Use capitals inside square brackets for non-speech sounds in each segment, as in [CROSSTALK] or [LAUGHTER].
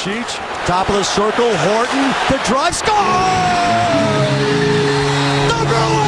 Cheech, top of the circle, Horton, the drive, score! The Bruins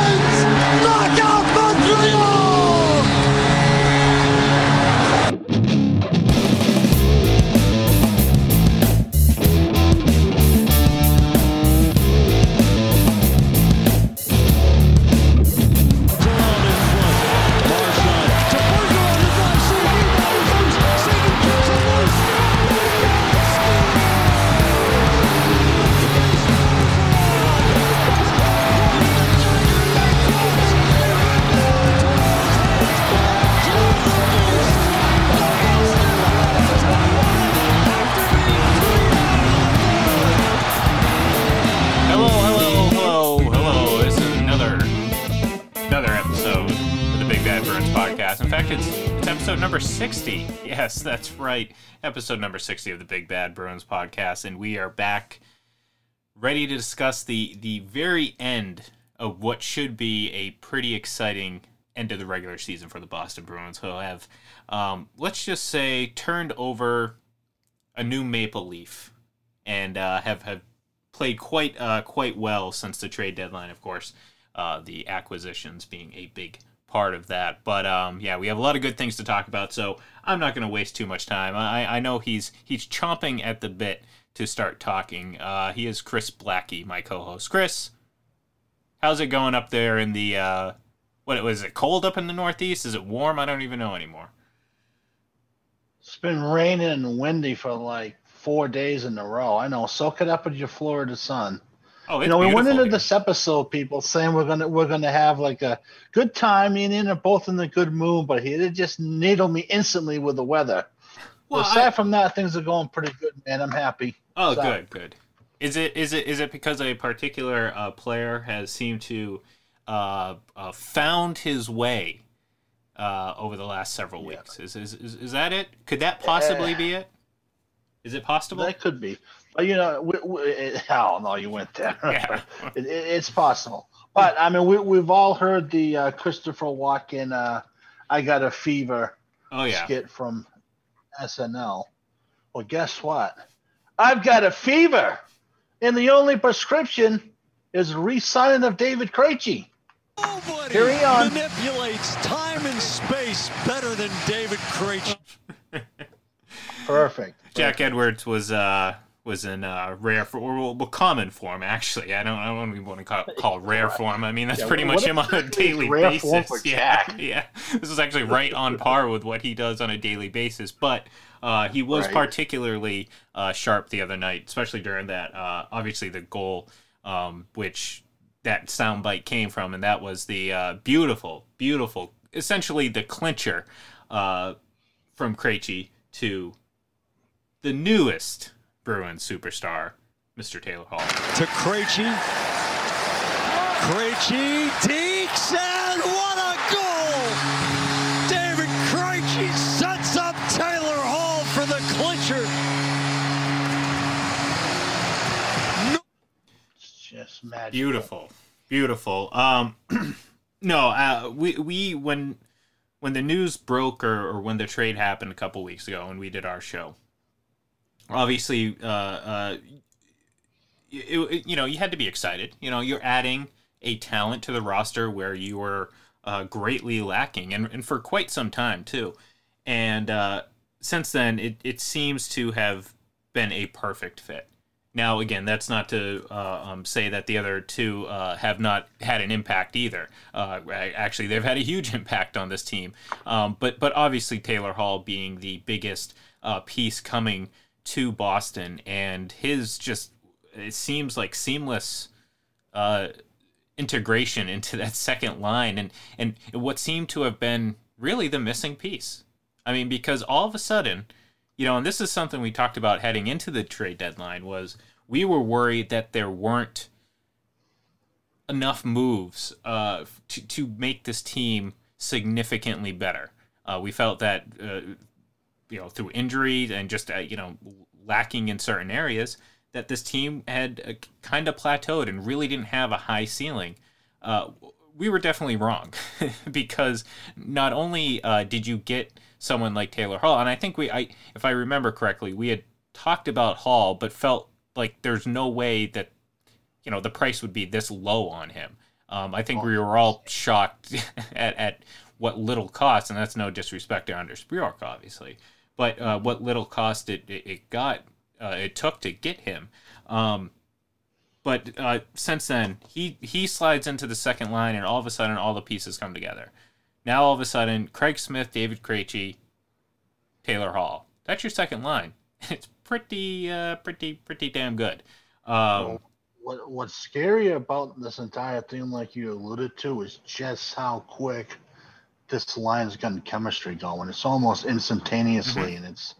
episode number 60. Yes, that's right. Episode number 60 of the Big Bad Bruins podcast and we are back ready to discuss the the very end of what should be a pretty exciting end of the regular season for the Boston Bruins who have um, let's just say turned over a new maple leaf and uh, have have played quite uh, quite well since the trade deadline. Of course, uh, the acquisitions being a big part of that. But um, yeah, we have a lot of good things to talk about. So I'm not going to waste too much time. I, I know he's he's chomping at the bit to start talking. Uh, he is Chris Blackie, my co-host. Chris, how's it going up there in the? Uh, what was it? Cold up in the Northeast? Is it warm? I don't even know anymore. It's been raining and windy for like four days in a row. I know. Soak it up with your Florida sun. Oh, you know, we went into here. this episode, people saying we're gonna we're gonna have like a good time. Me and Ian are both in the good mood, but he did just needle me instantly with the weather. Well, Well, I- aside from that, things are going pretty good, man. I'm happy. Oh, So- good, good. Is it is it is it because a particular uh, player has seemed to uh, uh, found his way uh, over the last several weeks? Is, is is is that it? Could that possibly be it? Is it possible? That could be, you know, we, we, it, [LAUGHS] oh no, you went there. Yeah. [LAUGHS] it, it, it's possible, but I mean, we we've all heard the uh, Christopher Walken uh, "I Got a Fever" Oh yeah. skit from SNL. Well, guess what? I've got a fever, and the only prescription is re-signing of David Krejci. Nobody Carry on. manipulates time and space better than David Krejci. [LAUGHS] Perfect. Jack Edwards was uh was in uh, rare for or well, common form actually. I don't I don't even want to call, [LAUGHS] call it rare form. I mean that's Yeah, pretty much him on a daily basis. form for yeah, Jack? [LAUGHS] yeah. This is actually right on par with what he does on a daily basis. But uh, he was Right. particularly uh, sharp the other night, especially during that uh, obviously the goal, um, which that soundbite came from, and that was the uh, beautiful, beautiful, essentially the clincher uh, from Krejci to the newest Bruins superstar, Mr. Taylor Hall. to Krejci. Krejci deeks and what a goal! David Krejci sets up Taylor Hall for the clincher. It's just magic. Beautiful, beautiful. Um, [CLEARS THROAT] no, uh, we we when when the news broke or, or when the trade happened a couple weeks ago, and we did our show. Obviously, uh, uh, it, it- you know, you had to be excited. You know, you're adding a talent to the roster where you were uh, greatly lacking, and, and for quite some time too. And uh, since then, it, it seems to have been a perfect fit. Now, again, that's not to uh, um, say that the other two uh, have not had an impact either. Uh, actually, they've had a huge [LAUGHS] impact on this team. Um, but but obviously, Taylor Hall being the biggest uh, piece coming to Boston, and his just it seems like seamless uh, integration [LAUGHS] into that second line, and and what seemed to have been really the missing piece. I mean, because all of a sudden, you know, and this is something we talked about heading into the trade deadline was we were worried that there weren't enough moves uh, to to make this team significantly better. Uh, we felt that uh, you know through injury and just uh, you know lacking in certain areas that this team had uh, kind of plateaued and really didn't have a high ceiling. Uh, we were definitely wrong [LAUGHS] because not only uh, did you get someone like Taylor Hall, and I think we, I, if I remember correctly, we had talked about Hall, but felt like there's no way that you know the price would be this low on him. Um, I think we were all shocked [LAUGHS] at, at what little cost, and that's no disrespect to Anders Bjork, obviously, but uh, what little cost it, it, got uh, it took to get him. Um, but uh, since then, he he slides into the second line, and all of a sudden, all the pieces come together. Now, all of a sudden, Craig Smith, David Krejci, Taylor Hall. That's your second line. [LAUGHS] It's pretty, uh, pretty, pretty damn good. Um, what what's scary about this entire thing, like you alluded to, is just how quick this line's gotten chemistry going. It's almost instantaneously, mm-hmm. and it's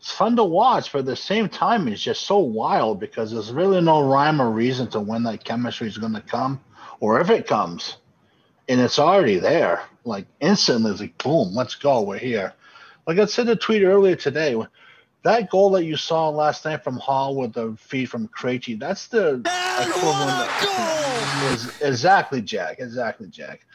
it's fun to watch, but at the same time, it's just so wild because there's really no rhyme or reason to when that chemistry is going to come, or if it comes, and it's already there. Like instantly, it's like boom, let's go, we're here. Like I said a tweet earlier today, that goal that you saw last night from Hall with the feed from Krejci, that's the equivalent. Of, is, exactly, Jack. Exactly, Jack.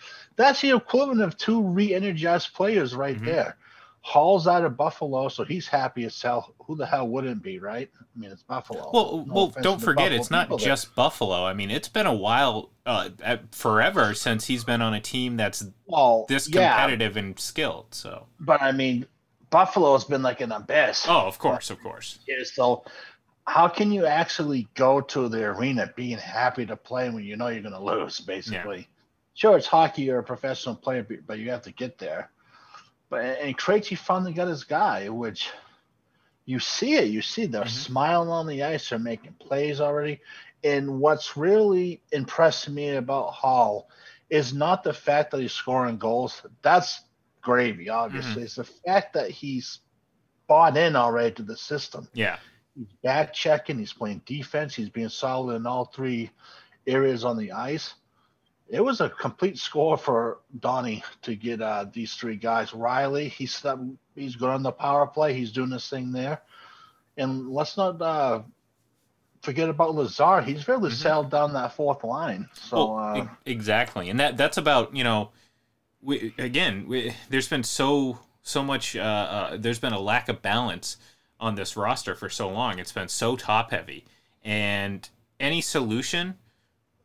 That's the equivalent of two re-energized players right mm-hmm. there. Hall's out of Buffalo, so he's happy as hell. Who the hell wouldn't be, right? I mean, it's Buffalo. Well, no well, don't forget, it's not just there. Buffalo. I mean, it's been a while, uh, forever since he's been on a team that's well, this competitive yeah. and skilled. So, but I mean, Buffalo has been like an abyss. Oh, of course, of course. Yeah, so how can you actually go to the arena being happy to play when you know you're going to lose? Basically. Sure, it's hockey. You're a professional player, but you have to get there. But and Krejci finally got his guy, which you see it. You see they're mm-hmm. smiling on the ice. They're making plays already. And what's really impressed me about Hall is not the fact that he's scoring goals. That's gravy, obviously. Mm-hmm. It's the fact that he's bought in already to the system. Yeah. He's back checking, he's playing defense, he's being solid in all three areas on the ice. It was a complete score for Donnie to get uh, these three guys. Reilly, he's he's good on the power play. He's doing this thing there, and let's not uh, forget about Lazar. He's really mm-hmm. sailed down that fourth line. So well, uh, exactly, and that that's about you know we again we, there's been so so much uh, uh, there's been a lack of balance on this roster for so long it's been so top heavy and any solution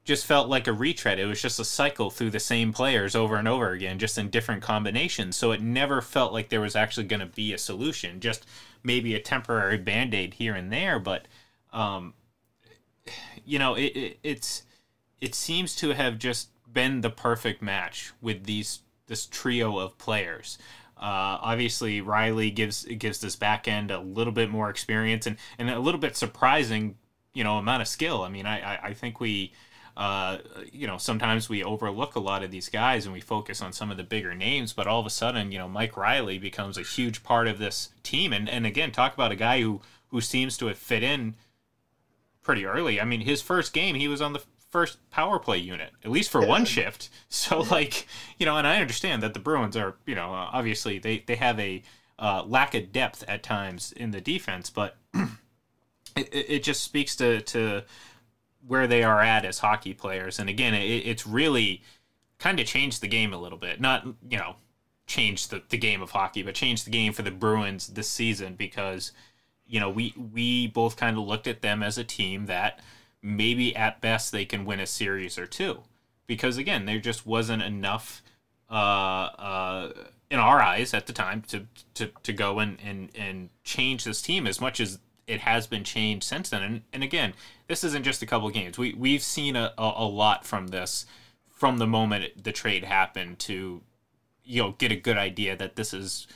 just felt like a retread it was just a cycle through the same players over and over again just in different combinations so it never felt like there was actually going to be a solution just maybe a temporary band-aid here and there but um, you know it, it it's it seems to have just been the perfect match with these this trio of players. Uh, obviously, Reilly gives gives this back end a little bit more experience and, and a little bit surprising, you know, amount of skill. I mean, I, I, I think we, uh, you know, sometimes we overlook a lot of these guys and we focus on some of the bigger names, but all of a sudden, you know, Mike Reilly becomes a huge part of this team. And, and again, talk about a guy who, who seems to have fit in pretty early. I mean, his first game, he was on the first power play unit, at least for yeah. one shift. [LAUGHS] So, like, you know, and I understand that the Bruins are, you know, obviously they, they have a uh, lack of depth at times in the defense, but [CLEARS THROAT] it, it just speaks to, to where they are at as hockey players. And again, it, it's really kind of changed the game a little bit. Not, you know, changed the, the game of hockey, but changed the game for the Bruins this season because, you know, we, we both kind of looked at them as a team that – maybe at best they can win a series or two because again there just wasn't enough uh, uh, in our eyes at the time to to, to go and, and and change this team as much as it has been changed since then and, and again this isn't just a couple games we we've seen a, a, a lot from this from the moment the trade happened to you know get a good idea that this is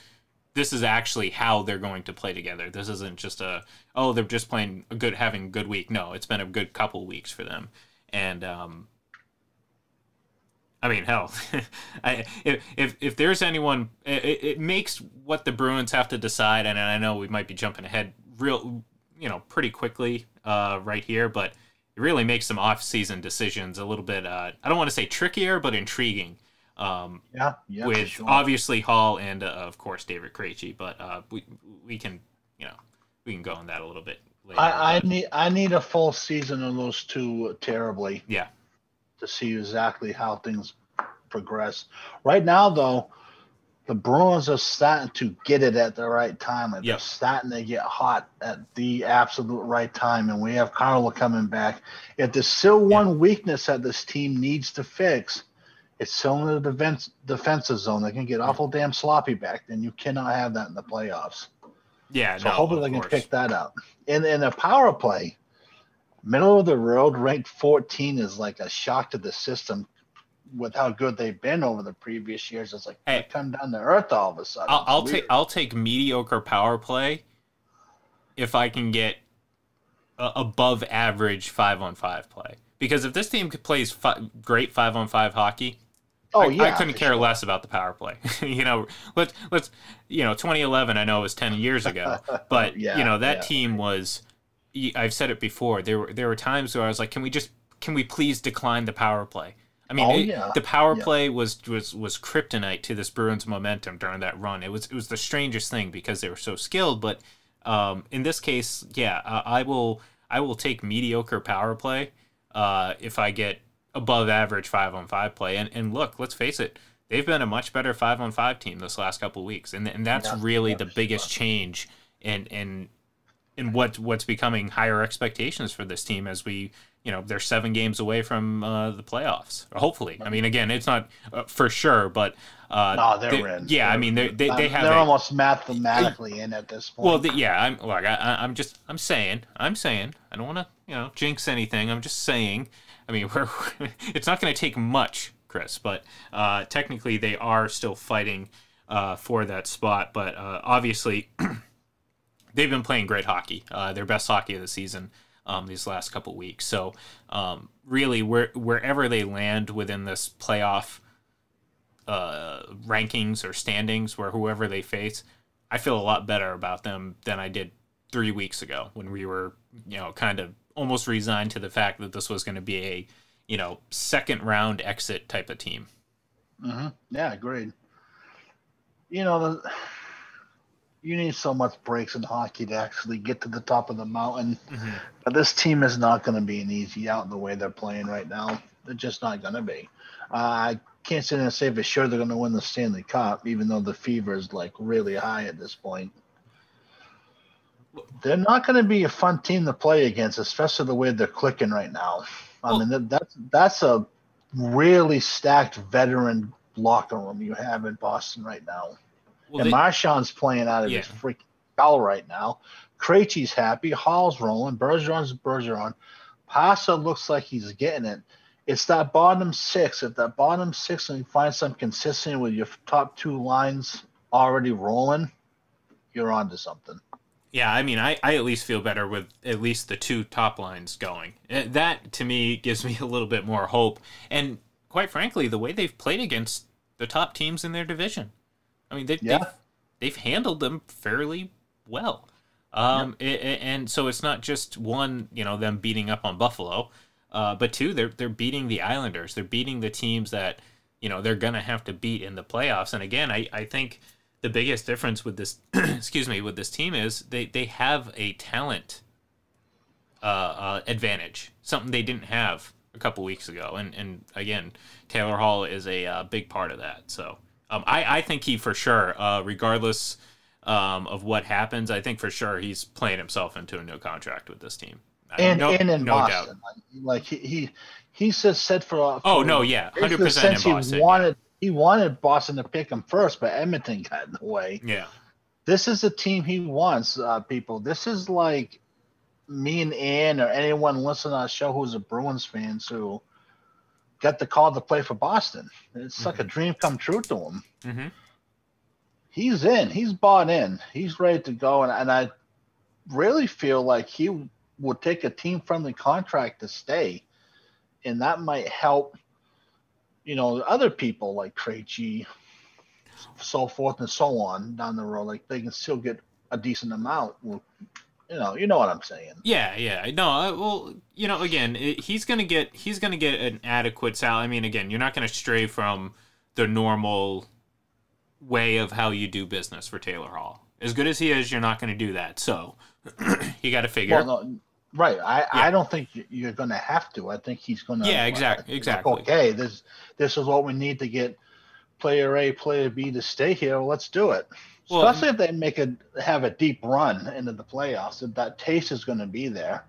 this is actually how they're going to play together. This isn't just a oh they're just playing a good having a good week. No, it's been a good couple weeks for them, and um, I mean hell, [LAUGHS] I, if, if if there's anyone, it, it makes what the Bruins have to decide, and I know we might be jumping ahead real you know pretty quickly uh, right here, but it really makes some off-season decisions a little bit. Uh, I don't want to say trickier, but intriguing um, yeah, yeah, with sure. obviously Hall and uh, of course David Krejci, but uh, we we can you know we can go on that a little bit later. I, I need I need a full season of those two terribly. Yeah. To see exactly how things progress. Right now, though, the Bruins are starting to get it at the right time. and Yep. They're starting to get hot at the absolute right time. And we have Carlo coming back. If there's still one weakness that this team needs to fix, it's still in the defense, defensive zone. They can get awful damn sloppy back. Then you cannot have that in the playoffs. Yeah, So no, hopefully they can course. pick that up. And in a power play, middle of the road, ranked 14 is like a shock to the system with how good they've been over the previous years. It's like Hey. they come down to earth all of a sudden. I'll, I'll take I'll take mediocre power play if I can get a, above average five on five play. Because if this team plays fi- great five on five hockey, Oh I, yeah, I couldn't care sure. less about the power play. [LAUGHS] you know, let's let's you know, 2011 I know it was 10 years ago, [LAUGHS] but Yeah, you know that yeah. team was. I've said it before. There were there were times where I was like, can we just can we please decline the power play? I mean, Oh, it- yeah. the power Yeah. play was was was kryptonite to this Bruins momentum during that run. It was it was the strangest thing because they were so skilled, but um, in this case, yeah, uh, I will I will take mediocre power play uh, if I get above average five on five play. And and look, let's face it, they've been a much better five on five team this last couple weeks, and and that's really the biggest change in in in what what's becoming higher expectations for this team as we you know they're seven games away from uh, the playoffs hopefully i mean again it's not uh, for sure but uh No, they're they- in. yeah i They're- mean they they, they have They're a- almost mathematically in at this point. well, the, yeah, I'm like I, I- I'm just, I'm saying, I'm saying. I don't want to, you know, jinx anything. I'm just saying. I mean, [LAUGHS] we're, it's not going to take much, Chris, but uh, technically they are still fighting uh, for that spot. But uh, obviously, [CLEARS THROAT] they've been playing great hockey. Uh, their best hockey of the season um, these last couple weeks. So um, really, where, wherever they land within this playoff uh, rankings or standings, where whoever they face, I feel a lot better about them than I did three weeks ago when we were, you know, kind of almost resigned to the fact that this was going to be a, you know, second round exit type of team. hmm Yeah, agreed. You know, the, you need so much breaks in hockey to actually get to the top of the mountain. But this team is not going to be an easy out the way they're playing right now. They're just not going to be. Uh, I can't sit and say for sure they're going to win the Stanley Cup, even though the fever is like really high at this point. They're not going to be a fun team to play against, especially the way they're clicking right now. I Well- mean, that, that's that's a really stacked veteran locker room you have in Boston right now. Well, and they- Marchand's playing out of his Yeah. freaking skull right now. Krejci's happy. Hall's rolling. Bergeron's Bergeron. Pasa looks like he's getting it. It's that bottom six. If that bottom six and you find some consistency with your top two lines already rolling, you're on to something. Yeah, I mean, I, I at least feel better with at least the two top lines going. That, to me, gives me a little bit more hope. And quite frankly, the way they've played against the top teams in their division. I mean, they, Yeah. they've, they've handled them fairly well. Um, a- and so it's not just one, you know, them beating up on Buffalo, uh, but two, they're they're beating the Islanders. They're beating the teams that you know they're gonna have to beat in the playoffs. And again, I, I think the biggest difference with this, [CLEARS THROAT] excuse me, with this team is they they have a talent uh, uh, advantage, something they didn't have a couple weeks ago. And and again, Taylor Hall is a uh, big part of that. So um, I I think he for sure, uh, regardless um, of what happens, I think for sure he's playing himself into a new contract with this team. I- And no, and in no doubt. Boston, like, like he, he he's just said for, Oh no, yeah, hundred percent in since he Boston. yeah. wanted he wanted Boston to pick him first, but Edmonton [LAUGHS] got in the way. Yeah, this is the team he wants, uh, people. This is like me and Ian or anyone listening to our show who's a Bruins fan who got the call to play for Boston. It's like a dream come true to him. hmm He's in. He's bought in. He's ready to go. And, and I really feel like he would take a team friendly contract to stay. And that might help, you know, other people like Krejci, so forth and so on down the road. Like they can still get a decent amount. You know, you know what I'm saying. Yeah, yeah. No, uh, well, you know, again, it, he's gonna get he's gonna get an adequate salary. I mean, again, you're not gonna stray from the normal way of how you do business for Taylor Hall. As good as he is, you're not gonna do that. So [CLEARS THROAT] you got to figure. Well, no, right. I, Yeah. I don't think you're going to have to. I think he's going to. Yeah, exact- exactly. okay, this this is what we need to get player A, player B to stay here. Let's do it. Well- Especially if they make a have a deep run into the playoffs. If that taste is going to be there.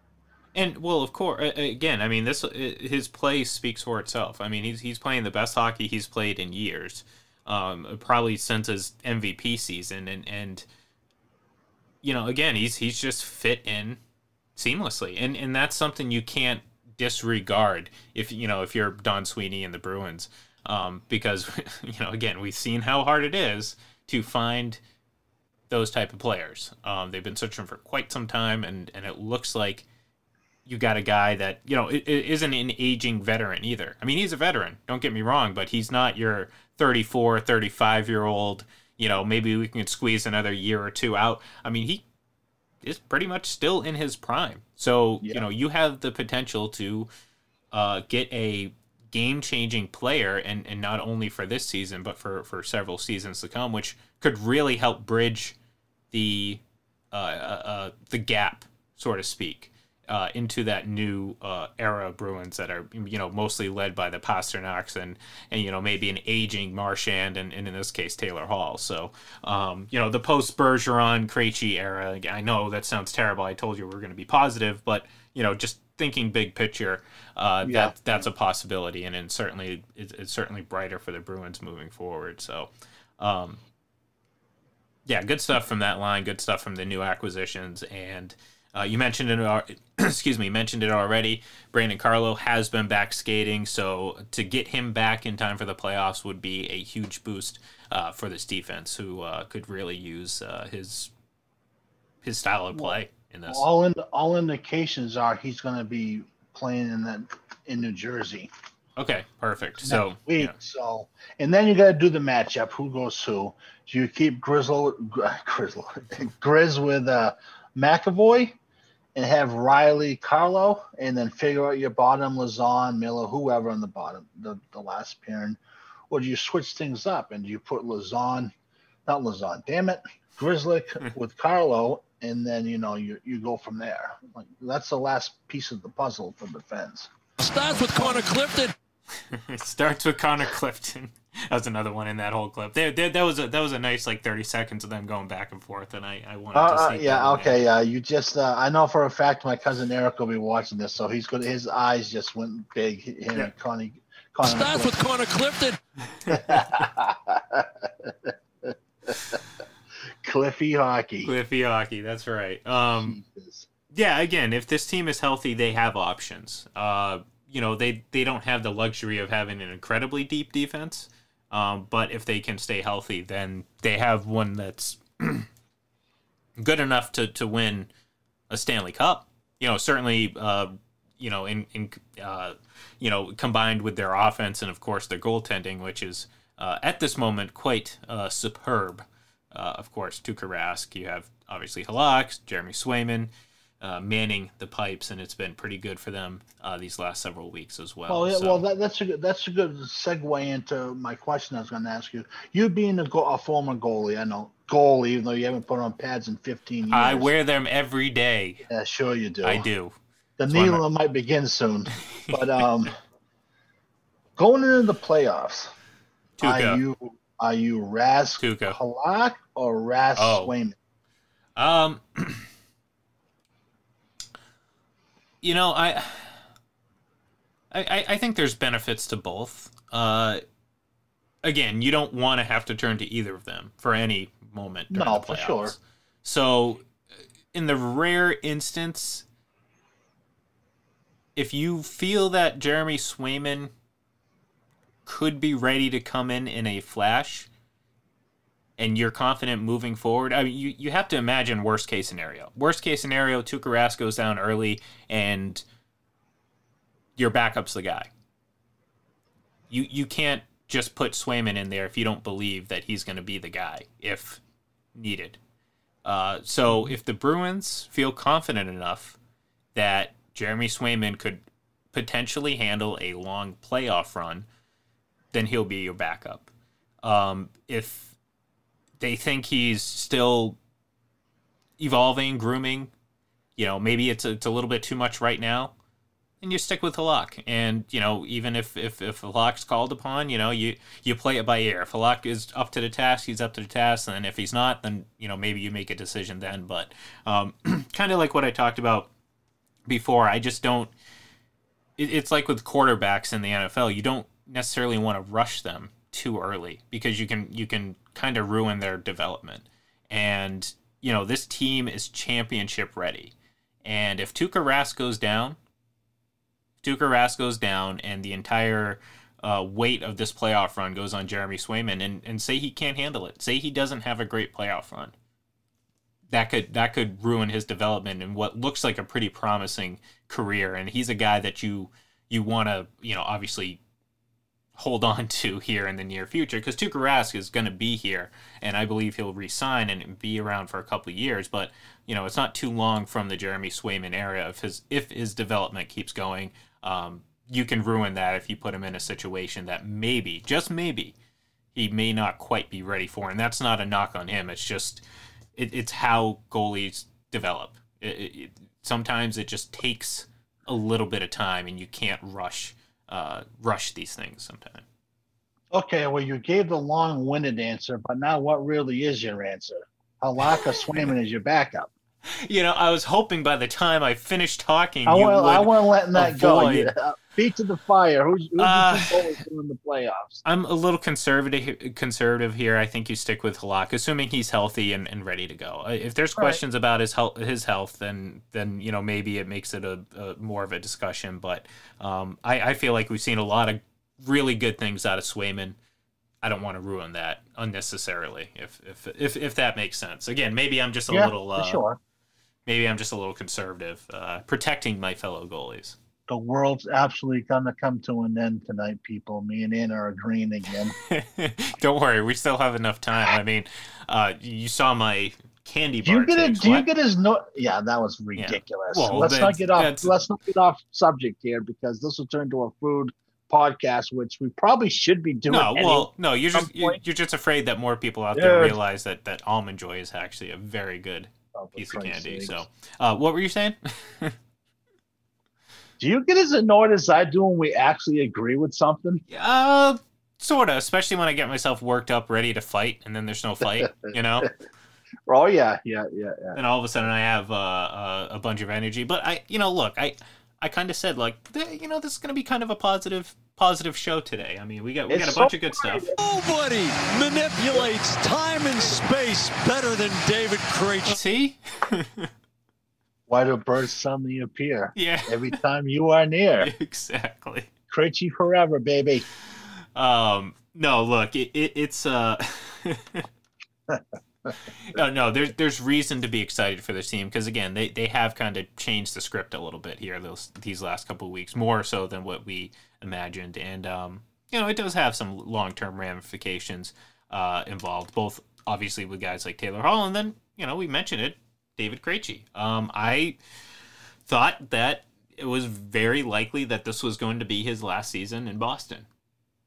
And well, of course, again, I mean, this his play speaks for itself. I mean, he's he's playing the best hockey he's played in years, um, probably since his MVP season, and and you know, again, he's he's just fit in seamlessly, and and that's something you can't disregard if you know if you're Don Sweeney and the Bruins, um, because [LAUGHS] you know, again, we've seen how hard it is to find those type of players. Um, they've been searching for quite some time, and and it looks like you got a guy that you know it, it isn't an aging veteran either. I mean, he's a veteran. Don't get me wrong, but he's not your 34, 35 year old. You know, maybe we can squeeze another year or two out. I mean, he is pretty much still in his prime. So Yeah. you know, you have the potential to uh, get a game changing player, and and not only for this season, but for for several seasons to come, which could really help bridge the uh, uh, uh, the gap, so to speak, uh, into that new uh, era of Bruins that are you know mostly led by the Pastrnaks and and you know maybe an aging Marchand and, and in this case Taylor Hall. So um, you know the post Bergeron Krejci era. I know that sounds terrible. I told you we are going to be positive, but you know just thinking big picture, uh, Yeah. that that's a possibility, and, and certainly it's, it's certainly brighter for the Bruins moving forward. So. Um, yeah, good stuff from that line. Good stuff from the new acquisitions, and uh, you mentioned it. [CLEARS THROAT] Excuse me, mentioned it already. Brandon Carlo has been back skating, so to get him back in time for the playoffs would be a huge boost uh, for this defense, who uh, could really use uh, his his style of play in this. All in all indications are he's going to be playing in that in New Jersey Okay, perfect. So next week. yeah. So and then you got to do the matchup. Who goes who? Do you keep Grizzle [LAUGHS] Grizzle [LAUGHS] Grizz with uh, McAvoy and have Reilly Carlo, and then figure out your bottom Lauzon Miller, whoever on the bottom, the, the last pairing, or do you switch things up and do you put Lauzon, not Lauzon, damn it, Grizzly [LAUGHS] with Carlo, and then you know you you go from there. Like that's the last piece of the puzzle for defense. Starts with Connor Clifton. [LAUGHS] it starts with Connor Clifton. [LAUGHS] That was another one in that whole clip. There, there, that was a that was a nice like thirty seconds of them going back and forth, and I, I wanted Uh, to uh, see. yeah, okay. Uh, you just, uh, I know for a fact my cousin Eric will be watching this, so he's good. His eyes just went big. Him Yeah. and Connie, Connor. Starts with Connor Clifton. [LAUGHS] Cliffy hockey. Cliffy hockey. That's right. Um, Jesus. yeah. Again, if this team is healthy, they have options. Uh, you know, they they don't have the luxury of having an incredibly deep defense. Um, but if they can stay healthy, then they have one that's [CLEARS THROAT] good enough to to win a Stanley Cup. You know, certainly. Uh, you know, in in uh, you know, combined with their offense and of course their goaltending, which is uh, at this moment quite uh, superb. Uh, of course, Tuukka. You have obviously Halak, Jeremy Swayman, uh, manning the pipes, and it's been pretty good for them uh, these last several weeks as well. Well, yeah, So- well, that, that's a good, that's a good segue into my question. I was going to ask you. You being a, go- a former goalie, I know goalie, even though you haven't put on pads in 15 years. I wear them every day. Yeah, sure you do. I do. The That's needle might begin soon, [LAUGHS] but um, going into the playoffs, Tuukka. are you are you Rask. Halak or Rask Oh. Swayman? Um, [CLEARS THROAT] you know, I, I, I- think there's benefits to both. Uh, again, you don't want to have to turn to either of them for any moment. During No, the for sure. So, in the rare instance, if you feel that Jeremy Swayman could be ready to come in in a flash, and you're confident moving forward, I mean, you, you have to imagine worst case scenario. Worst case scenario, Tuukka goes down early, and your backup's the guy. You you can't just put Swayman in there if you don't believe that he's going to be the guy if needed. Uh, so if the Bruins feel confident enough that Jeremy Swayman could potentially handle a long playoff run, then he'll be your backup. Um, if they think he's still evolving, grooming, you know, maybe it's a, it's a little bit too much right now. and you stick with Halak. And you know, even if if if Halak's called upon, you know, you you play it by ear. If Halak is up to the task, he's up to the task. And if he's not, then you know maybe you make a decision then. But um, [CLEARS THROAT] kind of like what I talked about before, I just don't. It, it's like with quarterbacks in the NFL, you don't necessarily want to rush them too early because you can you can kind of ruin their development. And you know, this team is championship ready. And if Tuukka Rask goes down, Tuukka Rask goes down, and the entire uh, weight of this playoff run goes on Jeremy Swayman, and, and say he can't handle it, say he doesn't have a great playoff run, that could that could ruin his development and what looks like a pretty promising career. And he's a guy that you you want to you know obviously hold on [LAUGHS] to here in the near future because Tuukka Rask is going to be here, and I believe he'll resign and be around for a couple of years. But you know, it's not too long from the Jeremy Swayman era if his if his development keeps going. Um, you can ruin that if you put him in a situation that maybe, just maybe, he may not quite be ready for. And that's not a knock on him. It's just it, it's how goalies develop. It, it, sometimes it just takes a little bit of time, and you can't rush uh, rush these things sometimes. Okay, well, you gave the long-winded answer, but now what really is your answer? Halaka Swayman is your backup. [LAUGHS] You know, I was hoping by the time I finished talking, I you would I want letting that go. avoid- [LAUGHS] uh, feet to the fire. Who's, who's Uh, in the playoffs? I'm a little conservative conservative here. I think you stick with Halak, assuming he's healthy and, and ready to go. Uh, If there's Right. questions about his health, his health, then then you know maybe it makes it a, a more of a discussion. But um, I, I feel like we've seen a lot of really good things out of Swayman. I don't want to ruin that unnecessarily. If if if, if that makes sense. Again, maybe I'm just a yeah, little uh, sure. maybe I'm just a little conservative, uh, protecting my fellow goalies. The world's absolutely gonna come to an end tonight, people. Me and Ian are agreeing again. [LAUGHS] Don't worry, we still have enough time. I mean, uh, you saw my candy Do bar. you get it? Do you get his no? Yeah, that was ridiculous. Well, let's not get off. that's- Let's not get off subject here because this will turn to a food podcast, which we probably should be doing. No, anyway. well, no, you're just you're, you're just afraid that more people out there Yeah. realize that that almond joy is actually a very good Oh, piece of candy. sakes. So, uh, what were you saying? [LAUGHS] do you get as annoyed as I do when we actually agree with something? uh, sort of, especially when I get myself worked up, ready to fight, and then there's no fight. You know, [LAUGHS] Oh yeah, yeah, yeah, yeah. and all of a sudden I have uh, uh, a bunch of energy. But I, you know, look, I I kind of said like, you know, this is going to be kind of a positive positive show today. I mean, we got we It's got a so bunch of good stuff. Nobody manipulates time and space better than David Krejci. See? [LAUGHS] Why do birds suddenly appear yeah, [LAUGHS] every time you are near? exactly. Krejci forever, baby. Um, no, look, it, it it's uh, [LAUGHS] no, no. There's there's reason to be excited for this team because again, they they have kind of changed the script a little bit here those these last couple of weeks, more so than what we imagined, and um, you know, it does have some long term ramifications uh involved, both obviously with guys like Taylor Hall, and then you know we mentioned it, David Krejci. Um, I thought that it was very likely that this was going to be his last season in Boston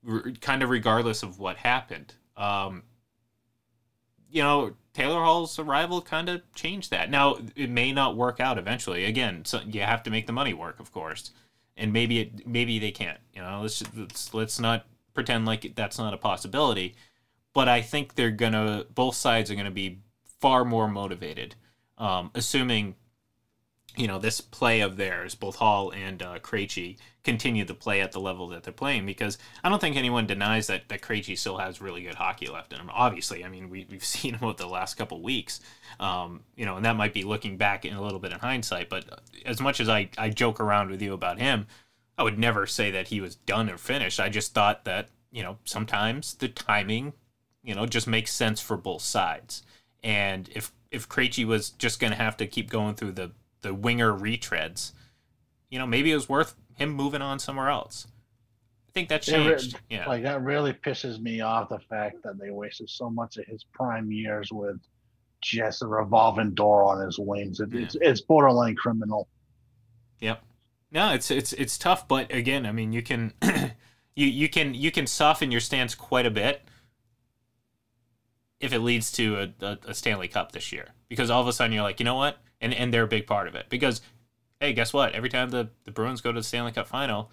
r- kind of regardless of what happened. Um, you know, Taylor Hall's arrival kind of changed that. Now, it may not work out eventually. Again, so you have to make the money work, of course, and maybe it maybe they can't. You know, let's let's, let's not pretend like that's not a possibility. But I think they're gonna both sides are gonna be far more motivated, um, assuming you know this play of theirs, both Hall and uh, Krejci, continue to play at the level that they're playing. Because I don't think anyone denies that that Krejci still has really good hockey left in him. Obviously, I mean we, we've [LAUGHS] seen him over the last couple weeks, um, you know, and that might be looking back in a little bit in hindsight. But as much as I I joke around with you about him, I would never say that he was done or finished. I just thought that you know sometimes the timing, you know, just makes sense for both sides. And if if Krejci was just going to have to keep going through the the winger retreads, you know, maybe it was worth him moving on somewhere else. I think that It re- changed. Yeah. Like that really pisses me off the fact that they wasted so much of his prime years with just a revolving door on his wings. It, It's it's borderline criminal. Yep. No, it's it's it's tough, but again, I mean, you can [CLEARS THROAT] you you can you can soften your stance quite a bit if it leads to a, a, a Stanley Cup this year, because all of a sudden you're like, you know what, and and they're a big part of it because hey, guess what? Every time the, the Bruins go to the Stanley Cup final,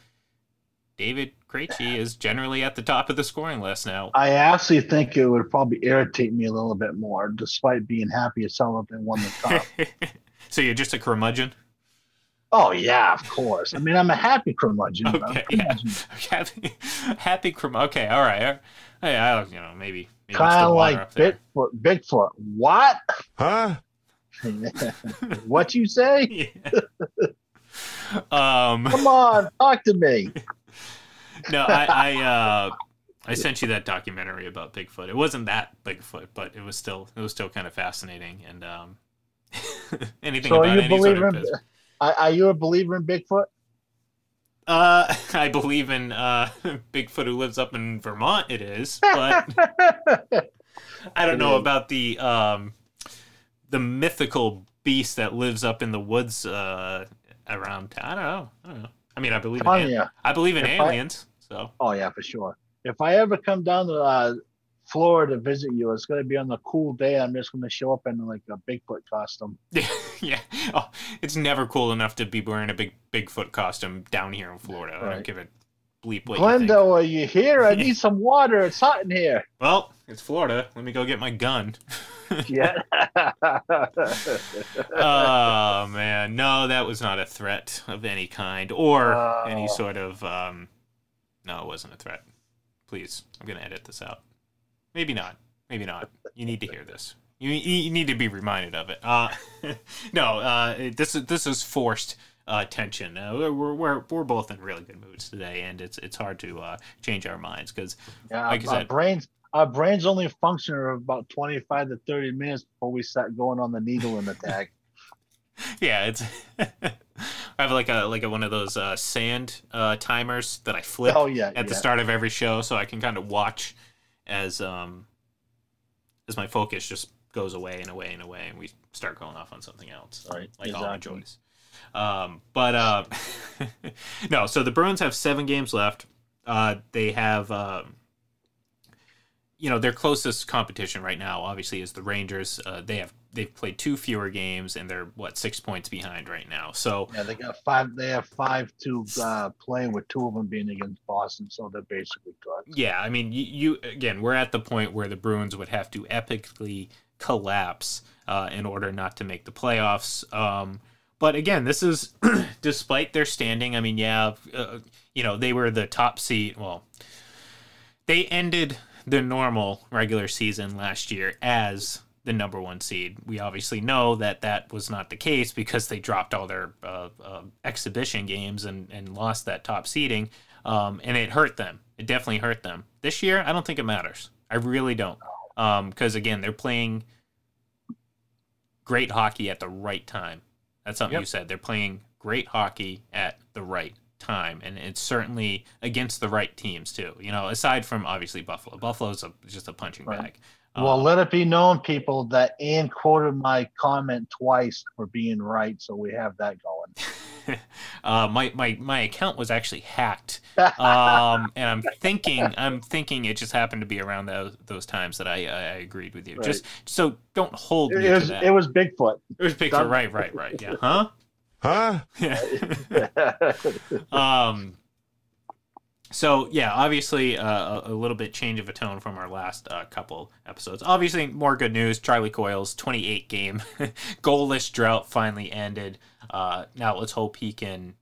David Krejci is generally at the top of the scoring list now. I actually think it would probably irritate me a little bit more, despite being happy as hell that they won the cup. [LAUGHS] so you're just a curmudgeon? oh yeah, of course. I mean, I'm a happy curmudgeon. Okay, yeah. curmudgeon. [LAUGHS] happy, happy curm. Okay, all right. Hey, I, you know, maybe, Kind of like up there. Bigfoot. Bigfoot. What? Huh? [LAUGHS] what you say? [LAUGHS] Um, Come on, talk to me. no, I, I, uh, I sent you that documentary about Bigfoot. It wasn't that Bigfoot, but it was still, it was still kind of fascinating. And um, [LAUGHS] anything So about are you any a sort of In, are, are you a believer in Bigfoot? Uh, [LAUGHS] I believe in uh, [LAUGHS] Bigfoot who lives up in Vermont. It is, but [LAUGHS] I don't know about the um, the mythical beast that lives up in the woods uh, around town. I don't know. I don't know. I mean, I believe in Telling al- I believe in If I- aliens. So Oh yeah, for sure. If I ever come down to uh, Florida to visit you, it's gonna be on a cool day. I'm just gonna show up in like a Bigfoot costume. [LAUGHS] yeah. Oh, it's never cool enough to be wearing a big Bigfoot costume down here in Florida. I don't give a bleep what you think. Glendo, are you here? I [LAUGHS] need some water. It's hot in here. Well, it's Florida. Let me go get my gun. [LAUGHS] Yeah. oh man, no, that was not a threat of any kind or any Oh. sort of. Um, no, it wasn't a threat. Please, I'm gonna edit this out. Maybe not. Maybe not. You need to hear this. You, you need to be reminded of it. Uh, [LAUGHS] no, uh, this is this is forced uh, tension. Uh, we're, we're we're both in really good moods today, and it's it's hard to uh, change our minds because yeah Like our said- brains our brains only function for about 25 to 30 minutes before we start going on the needle in the tag. [LAUGHS] [LAUGHS] Yeah, it's. I have like a like a, one of those uh, sand uh, timers that I flip Oh yeah. at the start of every show, so I can kind of watch as um as my focus just goes away and away and away, and we start going off on something else, Right, like all my exactly. joys. Um, but uh, [LAUGHS] no, so the Bruins have seven games left. Uh, they have. Um, you know their closest competition right now obviously is the Rangers. Uh, they have they've played two fewer games and they're what six points behind right now. So Yeah, they got five. They have five to uh, play with two of them being against Boston, so they're basically good. yeah, I mean you, you again we're at the point where the Bruins would have to epically collapse uh, in order not to make the playoffs. Um, but again, this is [CLEARS THROAT] despite their standing. I mean, yeah, uh, you know they were the top seed. Well, they ended the normal regular season last year as the number one seed. We obviously know that that was not the case because they dropped all their uh, uh, exhibition games and, and lost that top seeding, um, and it hurt them. It definitely hurt them. This year, I don't think it matters. I really don't, because again, they're playing great hockey at the right time. That's something you said. They're playing great hockey at the right time, and it's certainly against the right teams too. You know, aside from obviously Buffalo. Buffalo's a, just a punching Right. bag. Well, Um, let it be known, people, that Ian quoted my comment twice for being right, so we have that going. [LAUGHS] uh, my, my my account was actually hacked, um, and I'm thinking I'm thinking it just happened to be around those those times that I I, I agreed with you. Right. Just so don't hold it, me to was that. it was Bigfoot. It was Bigfoot, done. right, right, right. Yeah, huh? Huh? Yeah. [LAUGHS] um. So yeah, obviously uh, a, a little bit change of a tone from our last uh, couple episodes. Obviously, more good news. Charlie Coyle's 28 game [LAUGHS] goalless drought finally ended. Uh, now let's hope he can,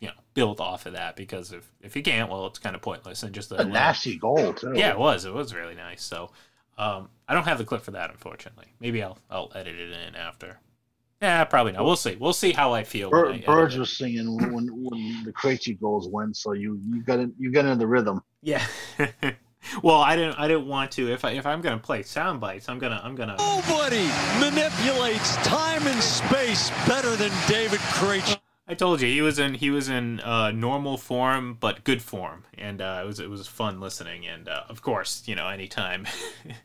you know, build off of that because if if he can't, well, it's kind of pointless and just a a little- nasty goal too. yeah, it was. It was really nice. So, um, I don't have the clip for that, unfortunately. Maybe I'll I'll edit it in after. Yeah, probably not. We'll see. We'll see how I feel. when I Birds it. was singing when when the Krejci goals went, so you you got in, you got in the rhythm. Yeah. [LAUGHS] well, I didn't. I didn't want to. If I if I'm gonna play sound bites, I'm gonna I'm gonna. Nobody manipulates time and space better than David Krejci. I told you he was in he was in uh, normal form but good form, and uh, it was it was fun listening. And uh, of course, you know, anytime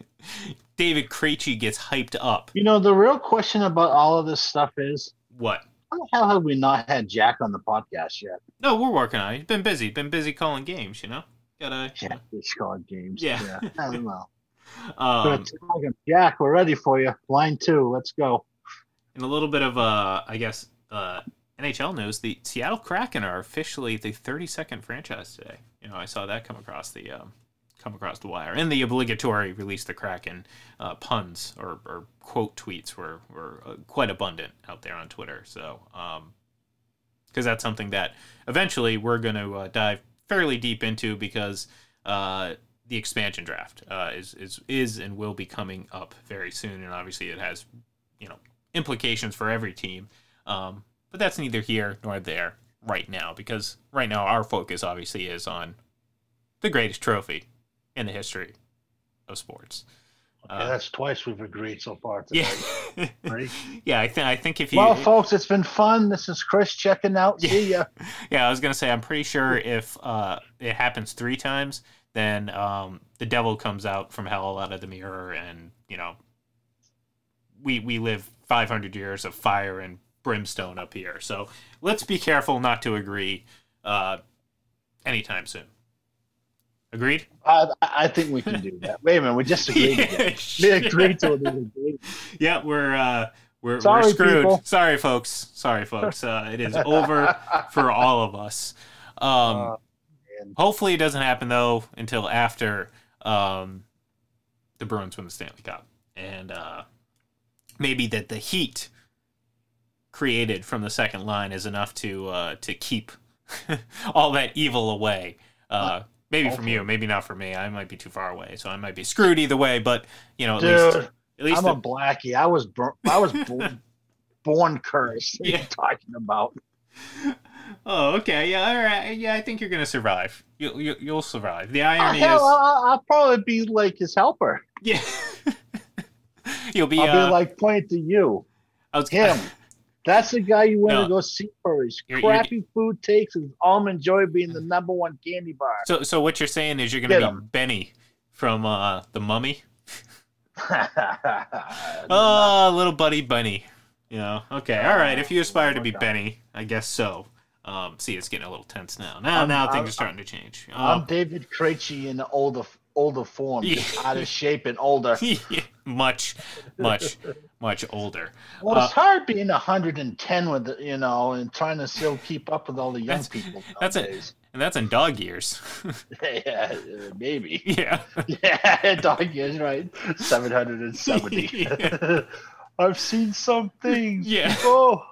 [LAUGHS] David Krejci gets hyped up, You know, the real question about all of this stuff is what? how the hell have we not had Jack on the podcast yet? No, we're working on it. He's been busy. Been busy calling games. You know, gotta. you know. Jack, it's called games. Yeah. I don't know. [LAUGHS] Um, Gonna tag him. Jack, we're ready for you. Line two, let's go. and a little bit of uh, I guess uh, NHL news, the Seattle Kraken are officially the 32nd franchise today. You know, I saw that come across the um, come across the wire, and the obligatory release the Kraken uh, puns or, or quote tweets were were uh, quite abundant out there on Twitter. So, because that's something that eventually we're going to uh, dive fairly deep into because uh, the expansion draft uh, is is is and will be coming up very soon, and obviously it has you know implications for every team. Um, but that's neither here nor there right now because right now our focus obviously is on the greatest trophy in the history of sports. Okay, that's twice we've agreed so far today. Yeah, [LAUGHS] Right? yeah. I think I think if you Well, folks, it's been fun. This is Chris checking out. See ya. [LAUGHS] yeah, I was gonna say I'm pretty sure if uh, it happens three times, then um, the devil comes out from hell out of the mirror, and you know, we we live 500 years of fire and brimstone up here. So let's be careful not to agree uh, anytime soon. Agreed? I, I think we can do that. Wait a minute, we just [LAUGHS] agreed. again. We agreed to it. yeah, we're uh, we're, Sorry, we're screwed. people. Sorry, folks. Sorry, folks. Uh, it is over [LAUGHS] for all of us. Um, Uh, hopefully, it doesn't happen though until after um, the Bruins win the Stanley Cup, and uh, maybe that the heat created from the second line is enough to uh, to keep [LAUGHS] all that evil away. Uh, maybe from you, maybe not for me. I might be too far away, so I might be screwed either way. But you know, at least at least I'm the- a blackie. I was bur- I was [LAUGHS] born, born cursed. You Yeah. talking about? [LAUGHS] Oh, okay. Yeah, all right. Yeah, I think you're gonna survive. You'll you, you'll survive. The Oh, irony hell, is, I'll, I'll probably be like his helper. yeah, you'll be. I'll uh, be like pointing to you. I was him. That's the guy you want No. to go see for his You're- you're- crappy food takes and almond joy being the number one candy bar. So, so what you're saying is you're gonna be be 'em. Benny from uh, the Mummy. [LAUGHS] oh, little buddy Bunny. You know. Okay. All right. If you aspire to be Benny, I guess so. Um, see, it's getting a little tense now. Now, I'm- now things I'm- are starting to change. I'm Um, David Krejci in the older form, Yeah. [LAUGHS] out of shape and older. [LAUGHS] much, much, much older. Well, it's Uh, hard being 110 with the, you know and trying to still keep up with all the young That's- people. that's it. And that's in dog years. [LAUGHS] yeah, maybe. yeah. Yeah, dog years, right. 770. I've seen some things. Yeah. Oh,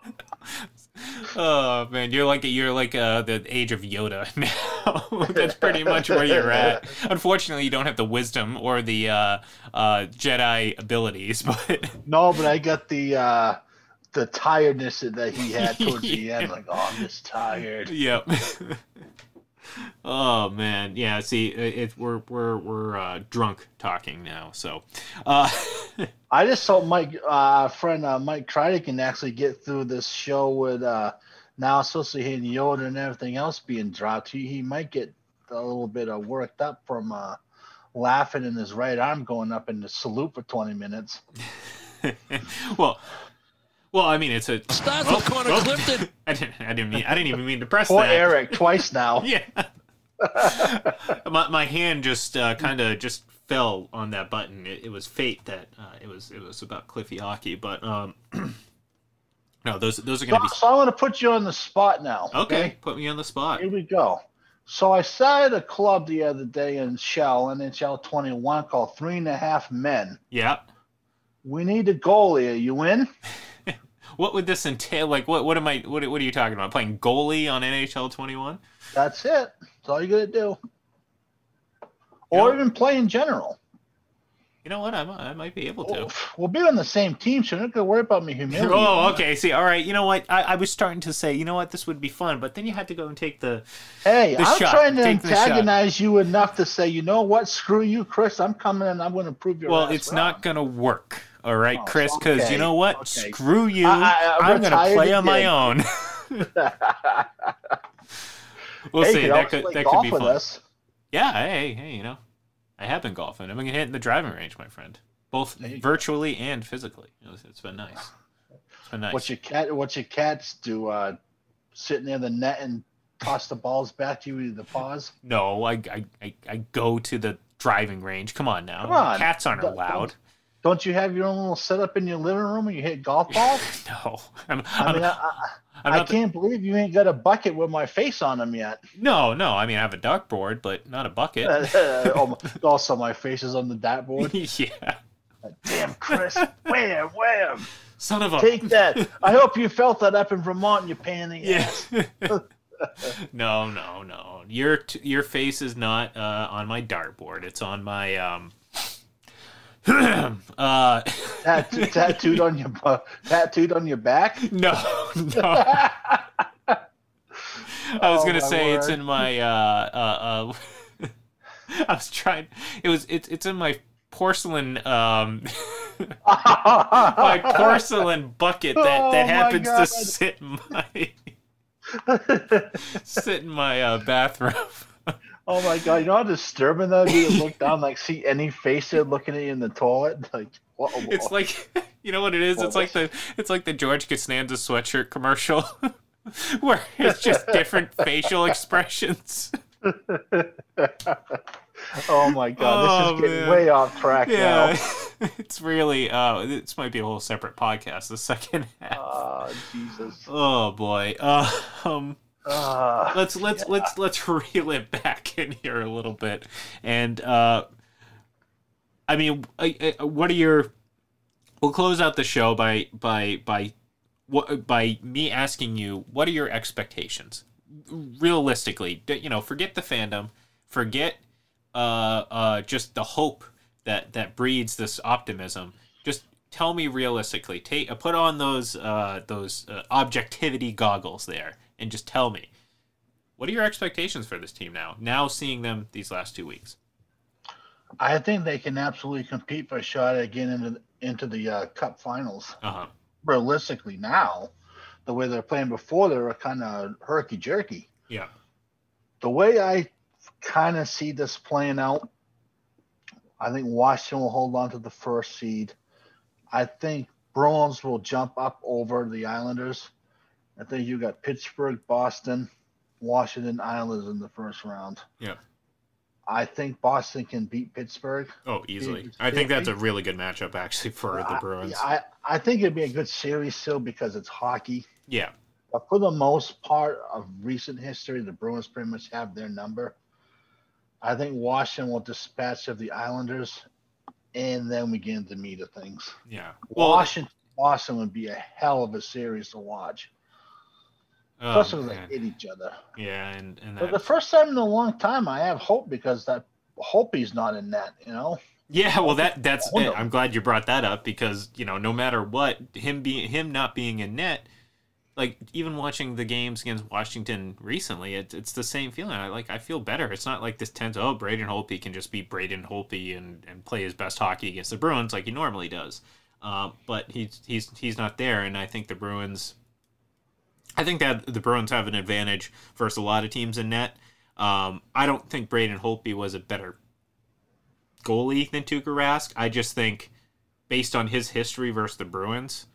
Oh man, you're like you're like uh, the age of Yoda [LAUGHS] now. [LAUGHS] That's pretty much where you're [LAUGHS] at. Unfortunately, you don't have the wisdom or the uh, uh, Jedi abilities, but no, but I got the uh the tiredness that he had towards the end. Like, oh, I'm just tired. yep. Oh man, yeah. See, it, it, we're we're we're uh, drunk talking now, so. Uh, [LAUGHS] I just hope Mike, uh, friend uh, Mike Crichton can actually get through this show with uh, now especially hitting Yoda and everything else being dropped. He, he might get a little bit uh, worked up from uh, laughing and his right arm going up in the salute for 20 minutes. [LAUGHS] well, well, I mean, it's a. Starts oh, with Connor oh. Clifton. [LAUGHS] I didn't. I didn't mean. I didn't even mean to press Poor that. Eric, twice now. [LAUGHS] Yeah. [LAUGHS] my, my hand just uh, kind of just fell on that button. It, it was fate that uh, it was it was about Cliffy hockey, but um, [CLEARS THROAT] no, those those are going to be so I'm going to put you on the spot now. okay. Put me on the spot. Here we go. So I started a club the other day in Chel, NHL 21, called Three and a Half Men. Yeah. We need a goalie. Are you in? What would this entail? Like, what what am I? What what are you talking about? Playing goalie on NHL 21? That's it. That's all you got to do. Or Yeah. even play in general. You know what? I might, I might be able to. We'll be on the same team, so you're not going to worry about me humiliating. [LAUGHS] Oh, okay. See, all right. You know what? I, I was starting to say, you know what, this would be fun, but then you had to go and take the. Hey, The I'm shot. trying to Take antagonize you enough to say, you know what? Screw you, Chris. I'm coming and I'm going to prove your Well, it's wrong. not gonna work. All right, Oh, Chris, because you know what? okay. Screw you. I- I'm gonna retired play on my own. [LAUGHS] [LAUGHS] we'll hey, see. That could that could be fun. us. Yeah. Hey, hey, you know, I have been golfing. I've been hitting the driving range, my friend, both you go. virtually and physically. You know, it's- been nice. It's been nice. What your cat? What your cats do? Uh, sit near the net and toss the balls back to you with the paws. No, I, I, I, I go to the driving range. Come on now. Come on. Cats aren't allowed. Don't you have your own little setup in your living room where you hit golf balls? [LAUGHS] No, I'm, I I'm, mean, I, I, I'm I not the- can't believe you ain't got a bucket with my face on them yet. no, no. I mean, I have a dartboard, but not a bucket. [LAUGHS] Oh, also, my face is on the dartboard. [LAUGHS] yeah. Damn, Chris. Wham, wham. Son of a. Take that. I hope you felt that up in Vermont, you pain Yeah. ass. no, no, no. Your t- your face is not uh, on my dartboard. It's on my um. [CLEARS THROAT] uh, Tat- [LAUGHS] tattooed on your bu- tattooed on your back. no, no. [LAUGHS] I was Oh, gonna my say it's word. in my uh uh. uh [LAUGHS] I was trying. It was it's it's in my porcelain um my porcelain bucket that Oh, that happens God. to sit in my sit in my uh, bathroom. Oh my god! You know how disturbing that would be to look [LAUGHS] down, like see any face there looking at you in the toilet. [LAUGHS] Like, what? It's like [LAUGHS] you know what it is. It's like the it's like the George Costanza sweatshirt commercial, where it's just different facial expressions. oh my god! Oh, this is getting man. way off track Yeah, now. it's really. Uh, this might be a whole separate podcast. The second half. Oh Jesus! Oh boy. Uh, um. Ah, let's let's let's let's [LAUGHS] reel it back in here a little bit. And uh i mean I, I, what are your we'll close out the show by by by what by me asking you what are your expectations? Realistically you know forget the fandom. Forget uh uh just the hope that that breeds this optimism. Just tell me realistically take uh, put on those uh those uh, objectivity goggles there and just tell me what are your expectations for this team now now seeing them these last two weeks I think they can absolutely compete for a shot again into into the uh, Cup Finals. uh-huh Realistically, now the way they're playing before, they were kind of herky jerky. yeah the way I kind of see this playing out, I think Washington will hold on to the first seed. I think Bruins will jump up over the Islanders. I think you got Pittsburgh, Boston, Washington, Islanders in the first round. Yeah. I think Boston can beat Pittsburgh. oh easily i think that's a really good matchup actually for the bruins I, I think it'd be a good series still because it's hockey. yeah But for the most part of recent history, the Bruins pretty much have their number. I think Washington will dispatch of the Islanders, and then we get into the meat of things. yeah well Washington, Boston would be a hell of a series to watch, oh, man. they hit each other. yeah and and For the first time in a long time, I have hope because that Holtby's not in net. You know, Yeah, well, that that's it. I'm glad you brought that up because you know, no matter what, him being him not being in net, like even watching the games against Washington recently, it's it's the same feeling. I like I feel better. It's not like this tense. Oh, Braden Holtby can just be Braden Holtby and and play his best hockey against the Bruins like he normally does. Um, but he's he's he's not there, and I think the Bruins. I think that the Bruins have an advantage versus a lot of teams in net. Um, I don't think Braden Holtby was a better goalie than Tuukka Rask. I just think, based on his history versus the Bruins,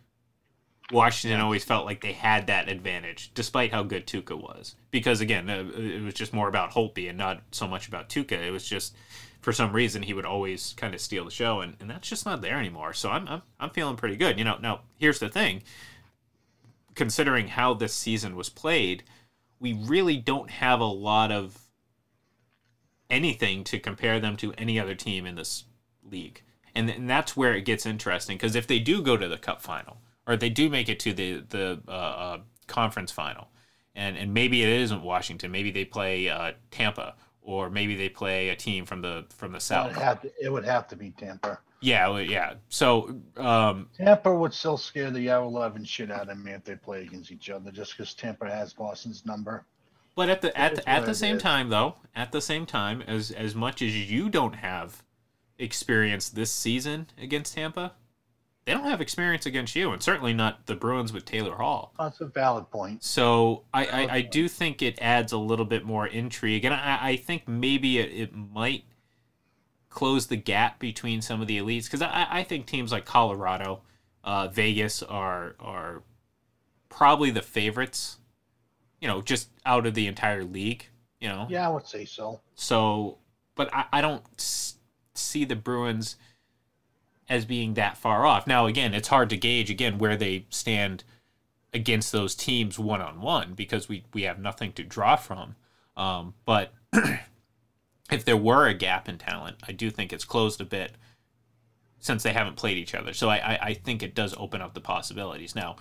Washington always felt like they had that advantage, despite how good Tuukka was. Because again, uh, it was just more about Holtby and not so much about Tuukka. It was just for some reason he would always kind of steal the show, and, and that's just not there anymore. So I'm, I'm I'm feeling pretty good. You know, now here's the thing. Considering how this season was played, we really don't have a lot of anything to compare them to any other team in this league. And, and that's where it gets interesting because if they do go to the cup final or they do make it to the the uh, uh, conference final, and and maybe it isn't Washington, maybe they play uh, Tampa or maybe they play a team from the from the it south. would have to, it would have to be Tampa. Yeah, yeah. So um, Tampa would still scare the Yellow 11 shit out of me if they play against each other, just because Tampa has Boston's number. But at the at the, at the same time, though, at the same time, as as much as you don't have experience this season against Tampa, they don't have experience against you, and certainly not the Bruins with Taylor Hall. That's a valid point. So I, I, I do think it adds a little bit more intrigue, and I, I think maybe it, it might close the gap between some of the elites because I, I think teams like Colorado, uh, Vegas are are probably the favorites. You know, just out of the entire league. You know, Yeah, I would say so. so, but I, I don't see the Bruins as being that far off. Now, again, it's hard to gauge again where they stand against those teams one on one because we we have nothing to draw from. Um, but [CLEARS THROAT] if there were a gap in talent, I do think it's closed a bit since they haven't played each other. So I, I, I think it does open up the possibilities. Now,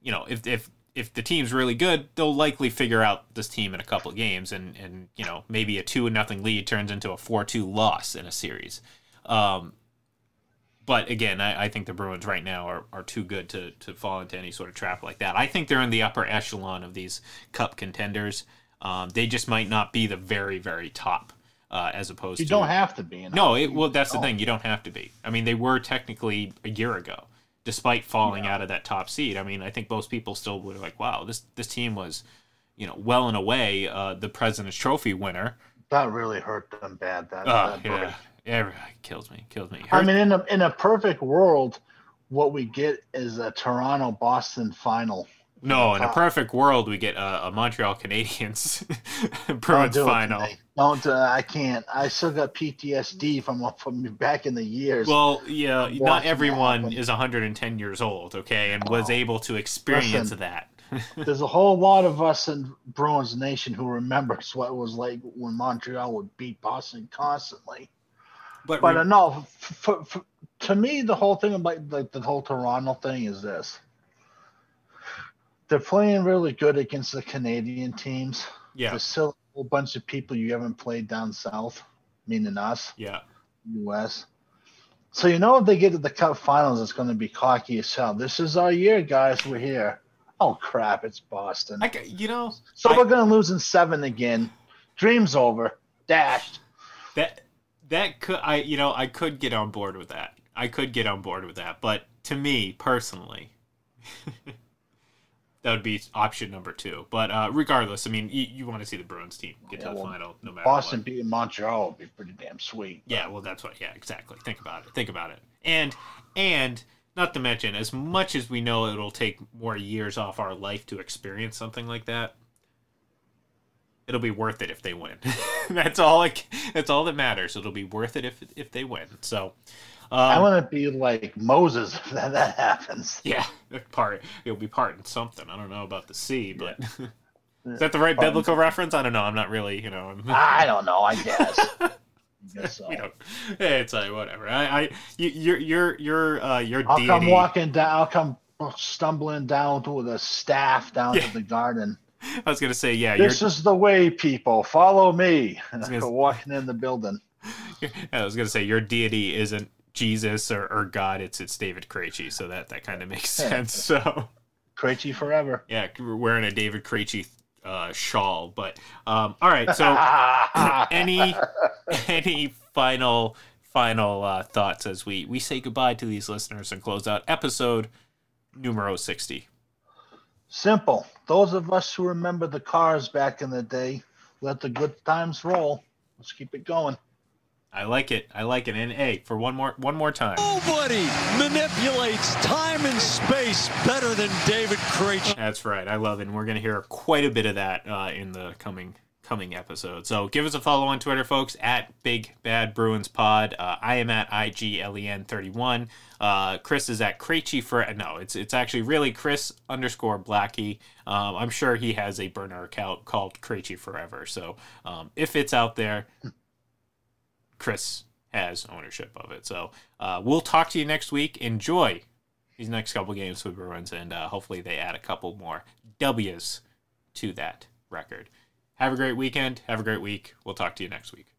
you know, if if if the team's really good, they'll likely figure out this team in a couple of games, and and you know maybe a two nothing lead turns into a four two loss in a series. Um, but again, I, I, think the Bruins right now are, are too good to, to fall into any sort of trap like that. I think they're in the upper echelon of these cup contenders. Um, they just might not be the very, very top, uh, as opposed you to. You don't have to be. no, it, well, that's the thing. You don't have to be. I mean, they were technically a year ago, despite falling yeah. out of that top seed. I mean, I think most people still were like, wow, this, this team was, you know, well and away uh, the President's Trophy winner. That really hurt them bad. That, uh, that yeah. Yeah, kills me, kills me. I mean, in a in a perfect world, what we get is a Toronto Boston final. No, in a perfect world, we get a, a Montreal Canadiens [LAUGHS] Bruins do final. Don't uh, I can't. I still got PTSD from from back in the years. Well, yeah, not everyone is 110 years old, okay, and was oh, able to experience listen, that. [LAUGHS] there's a whole lot of us in Bruins Nation who remembers [LAUGHS] what it was like when Montreal would beat Boston constantly. But, but re- no, for, for, to me, the whole thing about like the whole Toronto thing is this: they're playing really good against the Canadian teams. Yeah, there's still a whole bunch of people you haven't played down south, meaning us. Yeah, U.S. So you know if they get to the Cup Finals, it's going to be cocky as hell. This is our year, guys. We're here. Oh crap! It's Boston. I, you know. So I, we're going to lose in seven again. Dreams over. Dashed. That that could I you know I could get on board with that. I could get on board with that, but to me personally, [LAUGHS] that would be option number two. But uh, regardless, I mean, you, you want to see the Bruins team get yeah, to the well, final, no matter. Boston what. beating Montreal would be pretty damn sweet. Yeah, well, that's what. Yeah, exactly. Think about it. Think about it. And and not to mention, as much as we know it'll take more years off our life to experience something like that, it'll be worth it if they win. [LAUGHS] that's all. Like, that's all that matters. It'll be worth it if if they win. So. Um, I want to be like Moses [LAUGHS] if that, that happens. Yeah, part it'll be part in something. I don't know about the sea, but yeah. [LAUGHS] is that the right biblical reference? I don't know. I'm not really, you know. I don't know. I guess. [LAUGHS] so. you know, it's like whatever. I, I, you, you're, you're, you're, uh, you're. I'll deity. come walking down. I'll come stumbling down to the staff down yeah. to the garden. I was gonna say, yeah. This is the way, people. Follow me. And I go walking in the building. I was gonna say your deity isn't Jesus or, or God. It's it's David Krejci. So that that kind of makes [LAUGHS] sense. So Krejci forever. Yeah, we're wearing a David Krejci uh, shawl. But um, all right. So [LAUGHS] any any final final uh, thoughts as we we say goodbye to these listeners and close out episode numero sixty. Simple. Those of us who remember the cars back in the day, let the good times roll. Let's keep it going. I like it. I like it. And hey, for one more one more time. Nobody manipulates time and space better than David Krejci. That's right. I love it. And we're going to hear quite a bit of that uh, in the coming coming episode. So give us a follow on Twitter, folks, at Big Bad Bruins Pod. Uh, I am at IGLEN31. Uh, Chris is at Krejci for no, it's it's actually really Chris underscore Blackie. Um, I'm sure he has a burner account called Krejci Forever. So um, if it's out there, Chris has ownership of it. So uh, we'll talk to you next week. Enjoy these next couple games with Bruins, and uh, hopefully they add a couple more W's to that record. Have a great weekend. Have a great week. We'll talk to you next week.